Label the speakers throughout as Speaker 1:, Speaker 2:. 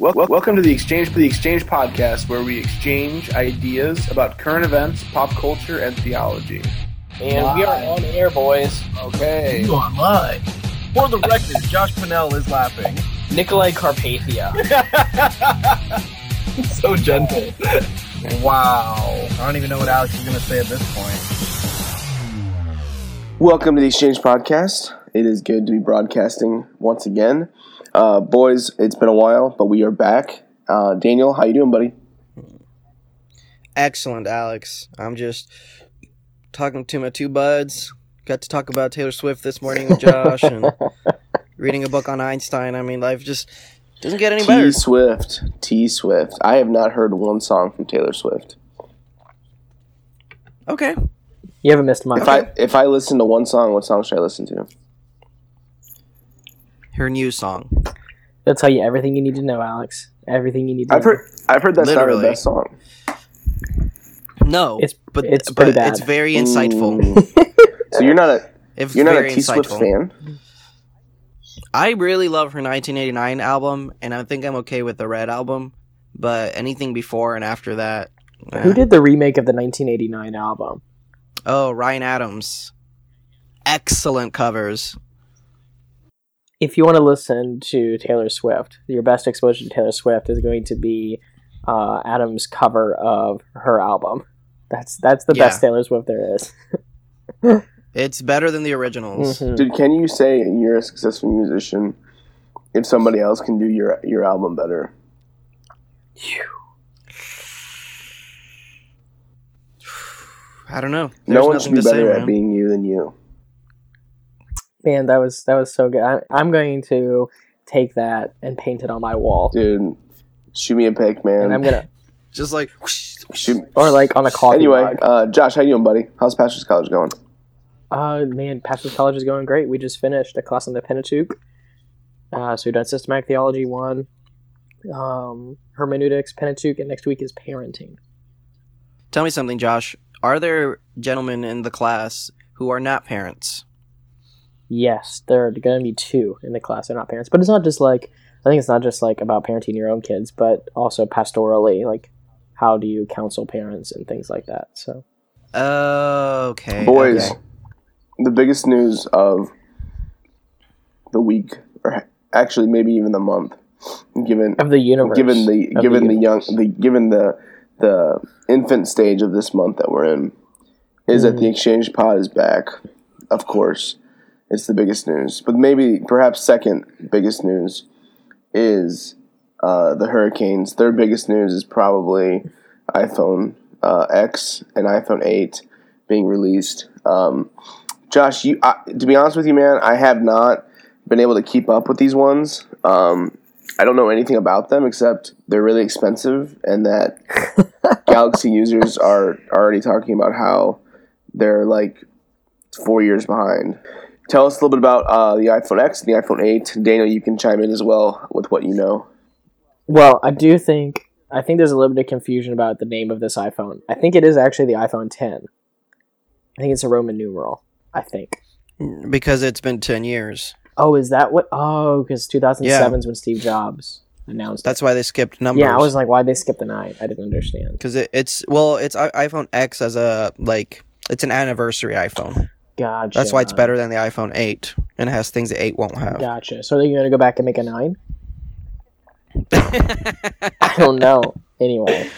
Speaker 1: Wel- wel- welcome to the Exchange for the Exchange podcast, where we exchange ideas about current events, pop culture, and theology.
Speaker 2: And we are on air, boys.
Speaker 1: Okay.
Speaker 3: online. For the record, Josh Pinnell is laughing.
Speaker 2: Nicolae Carpathia.
Speaker 3: So gentle. wow. I don't even know what Alex is going to say at this point.
Speaker 1: Welcome to the Exchange podcast. It is good to be broadcasting once again, uh, boys. It's been a while, but we are back. Uh, Daniel, how you doing, buddy?
Speaker 4: Excellent, Alex. I'm just talking to my two buds. Got to talk about Taylor Swift this morning with Josh and reading a book on Einstein. I mean, life just doesn't get any better.
Speaker 1: T Swift. T Swift. I have not heard one song from Taylor Swift.
Speaker 4: Okay.
Speaker 2: You haven't missed much.
Speaker 1: If I if I listen to one song, what song should I listen to?
Speaker 4: Her new song.
Speaker 2: They'll tell you everything you need to know, Alex. Everything you need to
Speaker 1: I've
Speaker 2: know.
Speaker 1: heard I've heard that's not her best song.
Speaker 4: No,
Speaker 2: It's-
Speaker 4: but
Speaker 2: it's
Speaker 4: but
Speaker 2: pretty bad.
Speaker 4: it's very insightful.
Speaker 1: So you're not a
Speaker 4: It's
Speaker 1: you're not
Speaker 4: very
Speaker 1: a T Swift fan.
Speaker 4: I really love her 1989 album, and I think I'm okay with the Red album. But anything before and after that,
Speaker 2: Who
Speaker 4: eh.
Speaker 2: did the remake of the 1989 album?
Speaker 4: Oh, Ryan Adams. Excellent covers.
Speaker 2: If you want to listen to Taylor Swift, your best exposure to Taylor Swift is going to be uh, Adams' cover of her album. That's that's the
Speaker 4: Yeah.
Speaker 2: best Taylor Swift there is.
Speaker 4: It's better than the originals.
Speaker 2: Mhm.
Speaker 1: Dude, can you say you're a successful musician if somebody else can do your your album better?
Speaker 4: I don't know.
Speaker 1: no
Speaker 4: There's
Speaker 1: one should be
Speaker 4: to say,
Speaker 1: better at
Speaker 4: man.
Speaker 1: being you than you.
Speaker 2: Man, that was that was so good. I, I'm going to take that and paint it on my wall,
Speaker 1: Dude, shoot me a pic, man.
Speaker 2: and I'm gonna
Speaker 4: Just like
Speaker 1: shoot.
Speaker 2: or like on a coffee
Speaker 1: Anyway,
Speaker 2: mug.
Speaker 1: uh, Josh, how you doing, buddy? How's Pastors College going?
Speaker 2: Uh, man, Pastor's College is going great. We just finished a class on the Pentateuch. Uh, so we've done systematic theology one, um, hermeneutics, Pentateuch, and next week is parenting.
Speaker 4: Tell me something, Josh. Are there gentlemen in the class who are not parents?
Speaker 2: Yes, there are going to be two in the class. They're not parents, but it's not just like I think it's not just like about parenting your own kids, but also pastorally, like how do you counsel parents and things like that. So
Speaker 4: Okay.
Speaker 1: Boys,
Speaker 4: okay.
Speaker 1: the biggest news of the week, or actually maybe even the month, given
Speaker 2: of the universe,
Speaker 1: given the
Speaker 2: of
Speaker 1: given the, young the given the the infant stage of this month that we're in is that the
Speaker 2: Mm.
Speaker 1: exchange pod is back of course it's the biggest news. But maybe perhaps second biggest news is uh, the hurricanes. Their biggest news is probably iphone uh, x and iphone 8 being released. Um, josh you I, to be honest with you man i have not been able to keep up with these ones. Um, I don't know anything about them except they're really expensive, and that Galaxy users are already talking about how they're like four years behind. Tell us a little bit about uh, the iPhone X and the iPhone 8. Daniel, you can chime in as well with what you know.
Speaker 2: Well, I do think I think there's a little bit of confusion about the name of this iPhone. I think it is actually the iPhone 10. I think it's a Roman numeral. I think.
Speaker 4: Because it's been 10 years.
Speaker 2: Oh, is that what? Oh, because 2007 is when Steve Jobs announced.
Speaker 4: That's why they skipped numbers.
Speaker 2: Yeah, I was like, why'd they skip the nine? I didn't understand.
Speaker 4: because it, it's well, it's I- iPhone X as a like it's an anniversary iPhone.
Speaker 2: Gotcha.
Speaker 4: That's why it's better than the iPhone 8 and it has things the 8 won't have.
Speaker 2: Gotcha. So are they going to go back and make a nine? I don't know. Anyway,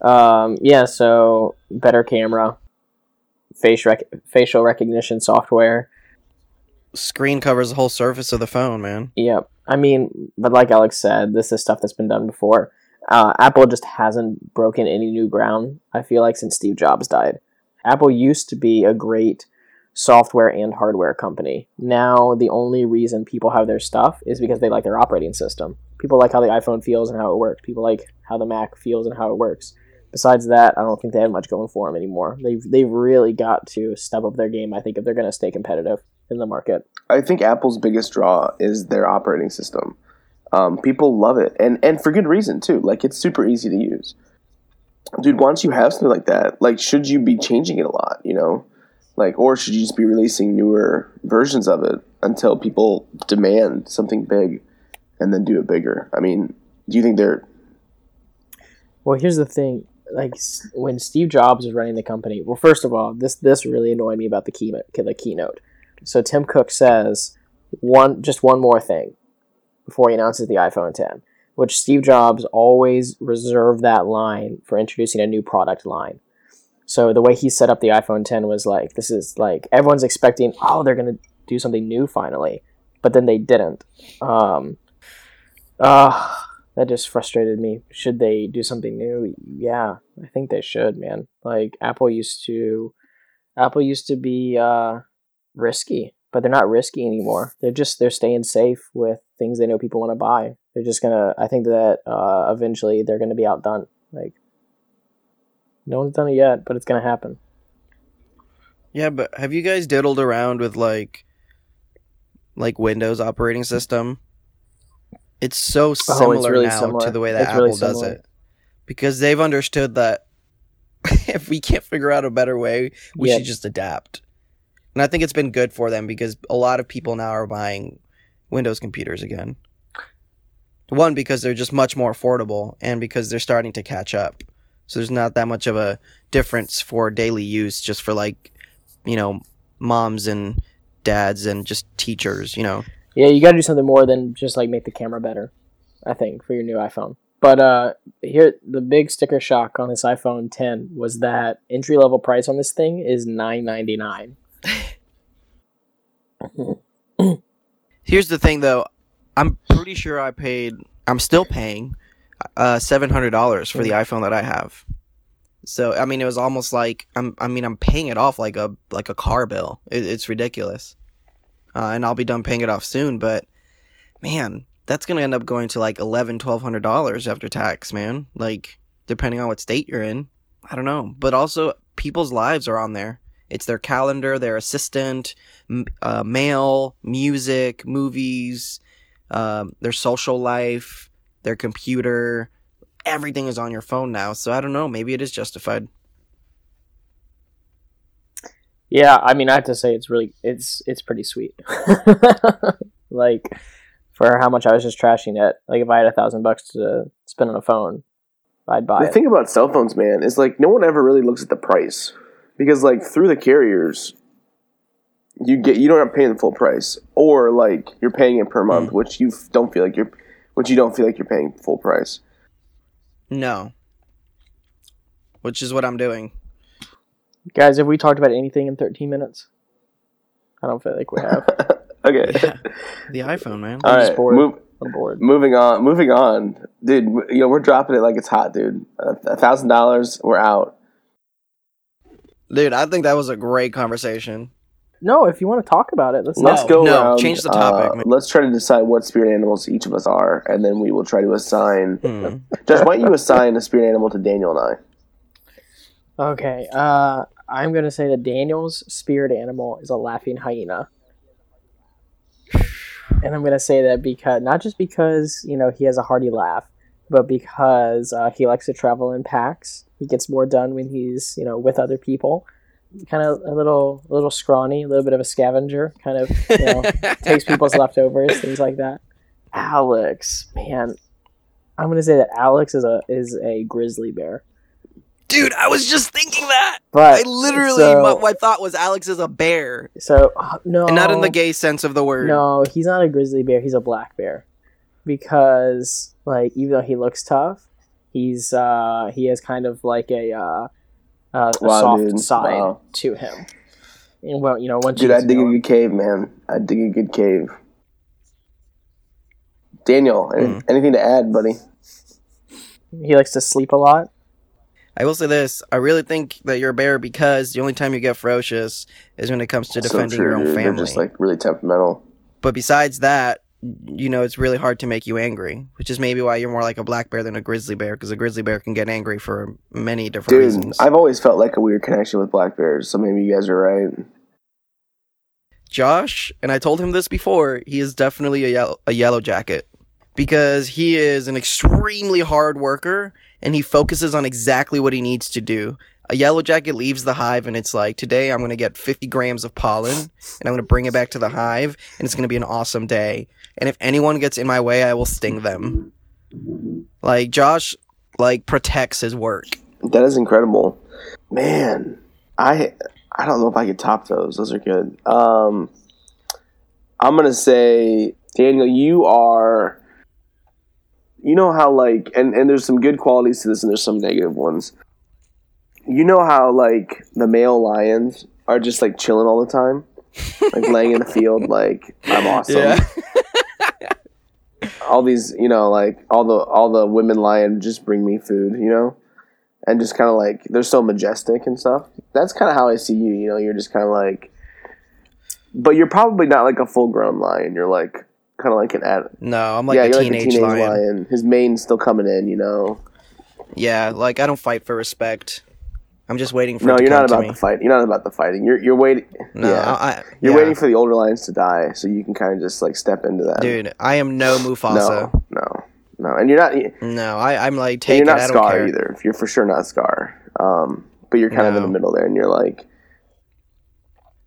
Speaker 2: um, yeah. So better camera, face rec- facial recognition software.
Speaker 4: Screen covers the whole surface of the phone, man.
Speaker 2: Yep. I mean, but like Alex said, this is stuff that's been done before. Uh, Apple just hasn't broken any new ground. I feel like since Steve Jobs died, Apple used to be a great software and hardware company. Now the only reason people have their stuff is because they like their operating system. People like how the iPhone feels and how it works. People like how the Mac feels and how it works. Besides that, I don't think they have much going for them anymore. They've they've really got to step up their game. I think if they're going to stay competitive in the market.
Speaker 1: I think Apple's biggest draw is their operating system. Um, people love it, and and for good reason too. Like it's super easy to use. Dude, once you have something like that, like should you be changing it a lot? You know, like or should you just be releasing newer versions of it until people demand something big, and then do it bigger? I mean, Do you think they're
Speaker 2: Well, here's the thing. Like when Steve Jobs was running the company, well, first of all, this this really annoyed me about the keynote. The keynote. So Tim Cook says one just one more thing before he announces the iPhone 10, which Steve Jobs always reserved that line for introducing a new product line. So the way he set up the iPhone 10 was like this is like everyone's expecting, oh, they're gonna do something new finally, but then they didn't. Um, uh, that just frustrated me. Should they do something new? Yeah, I think they should, man. Like Apple used to Apple used to be uh risky, but they're not risky anymore. They're just they're staying safe with things they know people want to buy. They're just to I think that uh eventually they're to be outdone. Like no one's done it yet, but it's going to happen.
Speaker 4: Yeah, but have you guys diddled around with like like Windows operating system? It's so oh, similar
Speaker 2: really
Speaker 4: now
Speaker 2: similar.
Speaker 4: to the way that
Speaker 2: It's
Speaker 4: Apple
Speaker 2: really
Speaker 4: does it. Because they've understood that if we can't figure out a better way, we
Speaker 2: Yeah.
Speaker 4: should just adapt. And I think it's been good for them because a lot of people now are buying Windows computers again. One because they're just much more affordable and because they're starting to catch up. So there's not that much of a difference for daily use just for like, you know, moms and dads and just teachers, you know.
Speaker 2: Yeah, you got to do something more than just like make the camera better. I think for your new iPhone. But uh, here, the big sticker shock on this iPhone 10 was that entry level price on this thing is nine ninety nine.
Speaker 4: Here's the thing though, I'm pretty sure I paid I'm still paying uh $700 for the iPhone that I have. So I mean it was almost like I'm I mean I'm paying it off like a like a car bill. It, it's ridiculous. Uh, and I'll be done paying it off soon, but man, that's going to end up going to like eleven, twelve hundred dollars after tax, man. Like depending on what state you're in. I don't know, but also people's lives are on there. It's their calendar, their assistant, m- uh, mail, music, movies, um, their social life, their computer. Everything is on your phone now. So I don't know. Maybe it is justified.
Speaker 2: Yeah, I mean, I have to say it's really it's it's pretty sweet. like for how much I was just trashing it. Like if I had a thousand bucks to spend on a phone, I'd buy
Speaker 1: the
Speaker 2: it.
Speaker 1: thing about cell phones, man, is like no one ever really looks at the price because like through the carriers, you get you don't have to pay the full price, or like you're paying it per month, mm. which you don't feel like you're, which you don't feel like you're paying full price.
Speaker 4: No. Which is what I'm doing.
Speaker 2: Guys, have we talked about anything in thirteen minutes? I don't feel like we have.
Speaker 1: Okay,
Speaker 4: Yeah. The iPhone, man.
Speaker 1: all
Speaker 2: I'm just bored.
Speaker 1: move,
Speaker 2: I'm bored.
Speaker 1: moving on, moving on, dude. w- You know we're dropping it like it's hot, dude. A thousand dollars, we're out.
Speaker 4: Dude, I think that was a great conversation.
Speaker 2: No, if you want to talk about it, let's
Speaker 4: No,
Speaker 1: Let's go
Speaker 4: no,
Speaker 1: around.
Speaker 4: change the topic,
Speaker 1: uh, let's try to decide what spirit animals each of us are, and then we will try to assign.
Speaker 4: Hmm.
Speaker 1: Josh, why don't you assign a spirit animal to Daniel and I?
Speaker 2: Okay, uh, I'm gonna say that Daniel's spirit animal is a laughing hyena, and I'm gonna say that because not just because you know he has a hearty laugh, but because uh, he likes to travel in packs. He gets more done when he's you know with other people. Kind of a little, a little scrawny, a little bit of a scavenger. Kind of you know takes people's leftovers, things like that. Alex, man, I'm gonna say that Alex is a is a grizzly bear.
Speaker 4: Dude, I was just thinking that.
Speaker 2: But
Speaker 4: I literally,
Speaker 2: so,
Speaker 4: my, my thought was Alex is a bear.
Speaker 2: so uh, no,
Speaker 4: And not in the gay sense of the word.
Speaker 2: No, he's not a grizzly bear. He's a black bear, because like even though he looks tough, he's uh he has kind of like a uh, uh, a
Speaker 1: Wow,
Speaker 2: soft
Speaker 1: dude.
Speaker 2: side
Speaker 1: Wow.
Speaker 2: to him. And well, you know, once
Speaker 1: Dude, I dig
Speaker 2: to
Speaker 1: a good cave, man. I dig a good cave. Daniel, any-
Speaker 4: Hmm.
Speaker 1: anything to add, buddy?
Speaker 2: he likes to sleep a lot.
Speaker 4: I will say this: I really think that you're a bear because the only time you get ferocious is when it comes to
Speaker 1: So
Speaker 4: defending
Speaker 1: true,
Speaker 4: your own
Speaker 1: dude.
Speaker 4: family.
Speaker 1: They're just like really temperamental.
Speaker 4: But besides that, you know, it's really hard to make you angry, which is maybe why you're more like a black bear than a grizzly bear, because a grizzly bear can get angry for many different
Speaker 1: Dude,
Speaker 4: reasons.
Speaker 1: I've always felt like a weird connection with black bears, so maybe you guys are right.
Speaker 4: Josh, and I told him this before, he is definitely a yellow, a yellow jacket because he is an extremely hard worker and he focuses on exactly what he needs to do. A yellow jacket leaves the hive and it's like, today I'm going to get 50 grams of pollen and I'm going to bring it back to the hive and it's going to be an awesome day. And if anyone gets in my way, I will sting them. Like Josh, like protects his work.
Speaker 1: That is incredible, man. I I don't know if I could top those. Those are good. Um, I'm gonna say, Daniel, you are. You know how like, and and there's some good qualities to this, and there's some negative ones. You know how like the male lions are just like chilling all the time, like laying in the field, like I'm awesome. Yeah. all these, you know, like all the all the women lion just bring me food, you know, and just kind of like they're so majestic and stuff. That's kind of how I see you. You know, you're just kind of like, but you're probably not like a full grown lion. You're like kind of like an ad.
Speaker 4: No, I'm like
Speaker 1: yeah,
Speaker 4: a
Speaker 1: you're
Speaker 4: teenage,
Speaker 1: like a teenage
Speaker 4: lion.
Speaker 1: lion. His mane's still coming in. You know.
Speaker 4: Yeah, like I don't fight for respect. I'm just waiting for.
Speaker 1: No, you're not about the fight. You're not about the fighting. You're you're waiting.
Speaker 4: No,
Speaker 1: yeah.
Speaker 4: I,
Speaker 1: You're
Speaker 4: yeah.
Speaker 1: waiting for the older lions to die, so you can kind of just like step into that.
Speaker 4: Dude, I am no Mufasa.
Speaker 1: no, no, no, and you're not.
Speaker 4: No, I, I'm like taking. you're
Speaker 1: not Scar either. You're for sure not Scar. Um, but you're kind of in the middle there, and you're like,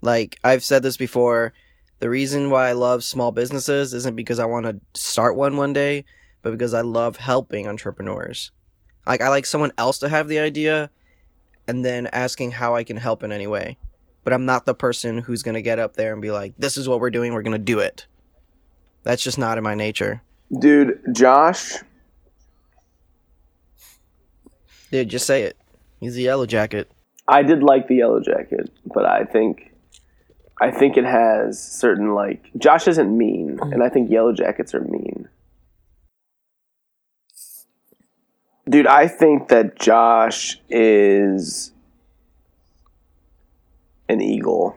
Speaker 4: Like I've said this before, the reason why I love small businesses isn't because I want to start one one day, but because I love helping entrepreneurs. Like I like someone else to have the idea, and then asking how I can help in any way. But I'm not the person who's gonna get up there and be like, "This is what we're doing. We're gonna do it." That's just not in my nature,
Speaker 1: dude, Josh.
Speaker 4: dude. Just say it. He's a yellow jacket.
Speaker 1: I did like the yellow jacket, but I think, I think it has certain like Josh isn't mean, and I think yellow jackets are mean. Dude, I think that Josh is an eagle.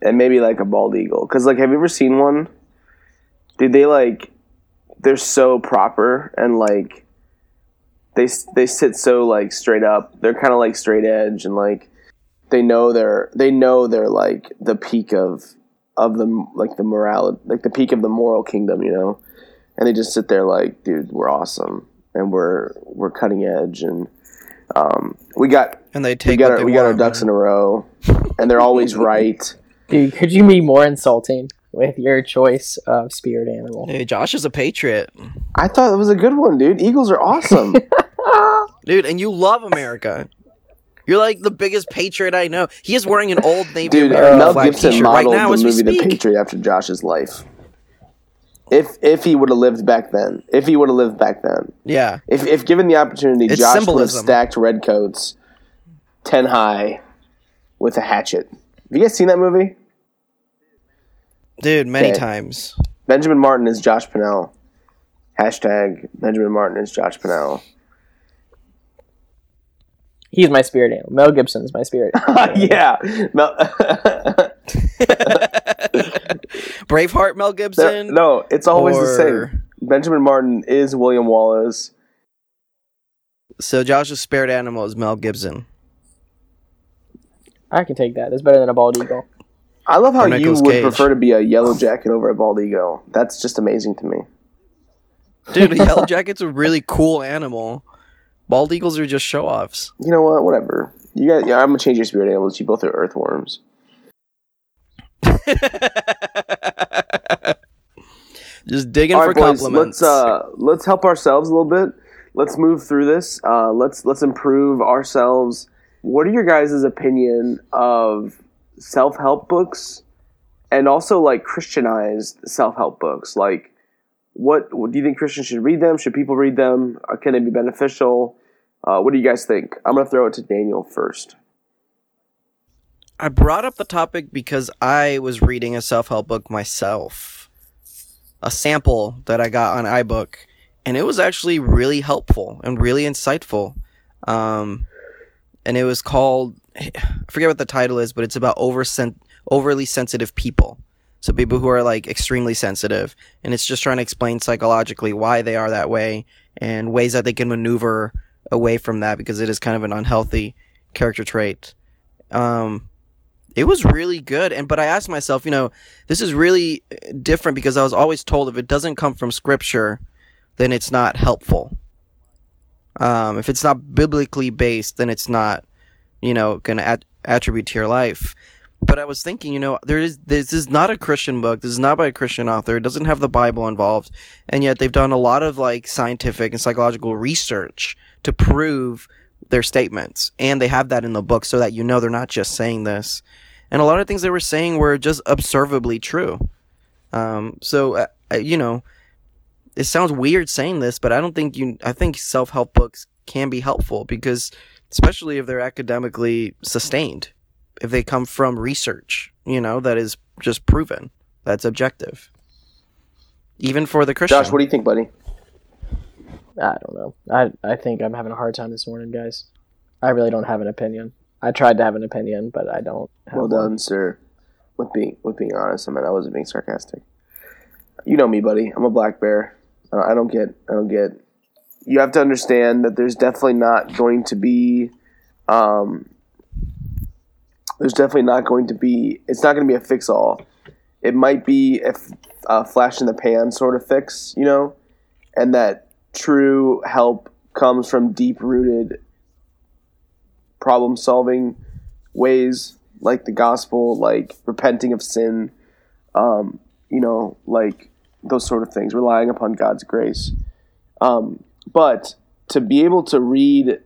Speaker 1: And maybe like a bald eagle. Because, like, have you ever seen one? Dude, they like, they're so proper and like, they, they sit so like straight up. They're kind of like straight edge and like, they know they're, they know they're like the peak of, of the, like the morality, like the peak of the moral kingdom, you know? And they just sit there like, dude, we're awesome and we're we're cutting edge and um, we got
Speaker 4: And they
Speaker 1: we
Speaker 4: take
Speaker 1: got our, we got our ducks in a row and they're always right.
Speaker 2: Dude, could you be more insulting with your choice of spirit animal?
Speaker 4: Hey, Josh is a patriot,
Speaker 1: I thought it was a good one, dude. Eagles are awesome.
Speaker 4: dude, and you love America. You're like the biggest patriot I know. He is wearing an old Navy
Speaker 1: dude,
Speaker 4: American
Speaker 1: Mel
Speaker 4: flag
Speaker 1: Gibson
Speaker 4: t-shirt right
Speaker 1: modeled
Speaker 4: now
Speaker 1: the
Speaker 4: as
Speaker 1: movie The. Patriot after Josh's life. If if he would have lived back then, if he would have lived back then,
Speaker 4: Yeah,
Speaker 1: if if given the opportunity,
Speaker 4: It's
Speaker 1: Josh would have
Speaker 4: symbolism.
Speaker 1: stacked redcoats ten high with a hatchet. Have you guys seen that movie?
Speaker 4: dude, many
Speaker 1: Okay.
Speaker 4: times.
Speaker 1: Benjamin Martin is Josh Pinnell. Hashtag Benjamin Martin is Josh Pinnell.
Speaker 2: He's my spirit animal. Mel Gibson's my spirit. animal.
Speaker 1: yeah. Mel-
Speaker 4: Braveheart, Mel Gibson.
Speaker 1: no, it's always the same. Benjamin Martin is William Wallace.
Speaker 4: So Josh's spirit animal is Mel Gibson.
Speaker 2: I can take that. It's better than a bald eagle.
Speaker 1: I love how you would
Speaker 4: Cage.
Speaker 1: prefer to be a yellow jacket over a bald eagle. That's just amazing to me.
Speaker 4: Dude, a yellow jacket's a really cool animal. Bald eagles are just show offs.
Speaker 1: You know what? Whatever. You got. Yeah, I'm gonna change your spirit animals. You both are earthworms.
Speaker 4: just digging
Speaker 1: All
Speaker 4: for
Speaker 1: right, boys.
Speaker 4: compliments.
Speaker 1: Let's uh, let's help ourselves a little bit. Let's move through this. Uh, let's let's improve ourselves. What are your guys' opinion of self help books, and also like Christianized self help books? Like, what, what do you think Christians should read them? Should people read them? Or can they be beneficial? Uh, what do you guys think? I'm gonna throw it to Daniel first.
Speaker 4: I brought up the topic because I was reading a self help book myself, a sample that I got on iBook, and it was actually really helpful and really insightful. Um, and it was called I forget what the title is, but it's about over overly sensitive people. So people who are like extremely sensitive, and it's just trying to explain psychologically why they are that way and ways that they can maneuver away from that because it is kind of an unhealthy character trait. Um, it was really good, and but I asked myself, you know, this is really uh, different because I was always told if it doesn't come from scripture, then it's not helpful. Um, if it's not biblically based, then it's not, you know, to at- attribute to your life. but I was thinking, you know, there is this is not a Christian book. This is not by a Christian author. It doesn't have the Bible involved, and yet they've done a lot of like scientific and psychological research to prove their statements, and they have that in the book so that you know they're not just saying this. And a lot of things they were saying were just observably true. Um, so uh, uh, you know, it sounds weird saying this, but I don't think you. I think self help books can be helpful because, especially if they're academically sustained if they come from research, you know, that is just proven, that's objective. Even for the Christian.
Speaker 1: Josh, what do you think, buddy?
Speaker 2: I don't know. I I think I'm having a hard time this morning, guys. I really don't have an opinion. I tried to have an opinion, but I don't.
Speaker 1: well done, one. sir. With being with being honest, I mean I wasn't being sarcastic. You know me, buddy. I'm a black bear. Uh, I don't get. I don't get. You have to understand that there's definitely not going to be um, there's definitely not going to be. It's not going to be a fix all. It might be a, a flash in the pan sort of fix, you know, and that true help comes from deep rooted problem solving ways like the gospel, like repenting of sin, um, you know, like those sort of things, relying upon God's grace. Um, but to be able to read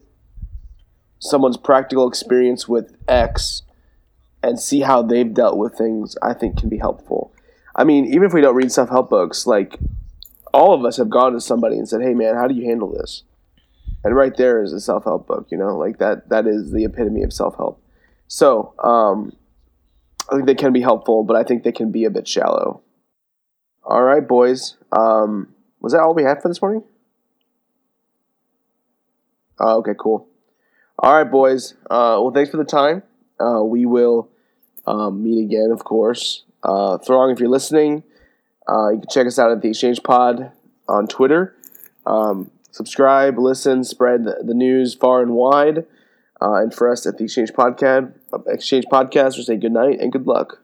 Speaker 1: someone's practical experience with X and see how they've dealt with things, I think can be helpful. I mean, even if we don't read self help books, like all of us have gone to somebody and said, "Hey, man, how do you handle this?" And right there is a self help book. You know, like that. That is the epitome of self help. So, um, I think they can be helpful, but I think they can be a bit shallow. All right, boys. Um, was that all we had for this morning? Uh, okay, cool. All right, boys. Uh, well, thanks for the time. Uh, we will um, meet again, of course. Uh, Throng, if you're listening, uh, you can check us out at the Exchange Pod on Twitter. Um, subscribe, listen, spread the, the, news far and wide. Uh, and for us at the Exchange Podcast, Exchange Podcast, we say good night and good luck.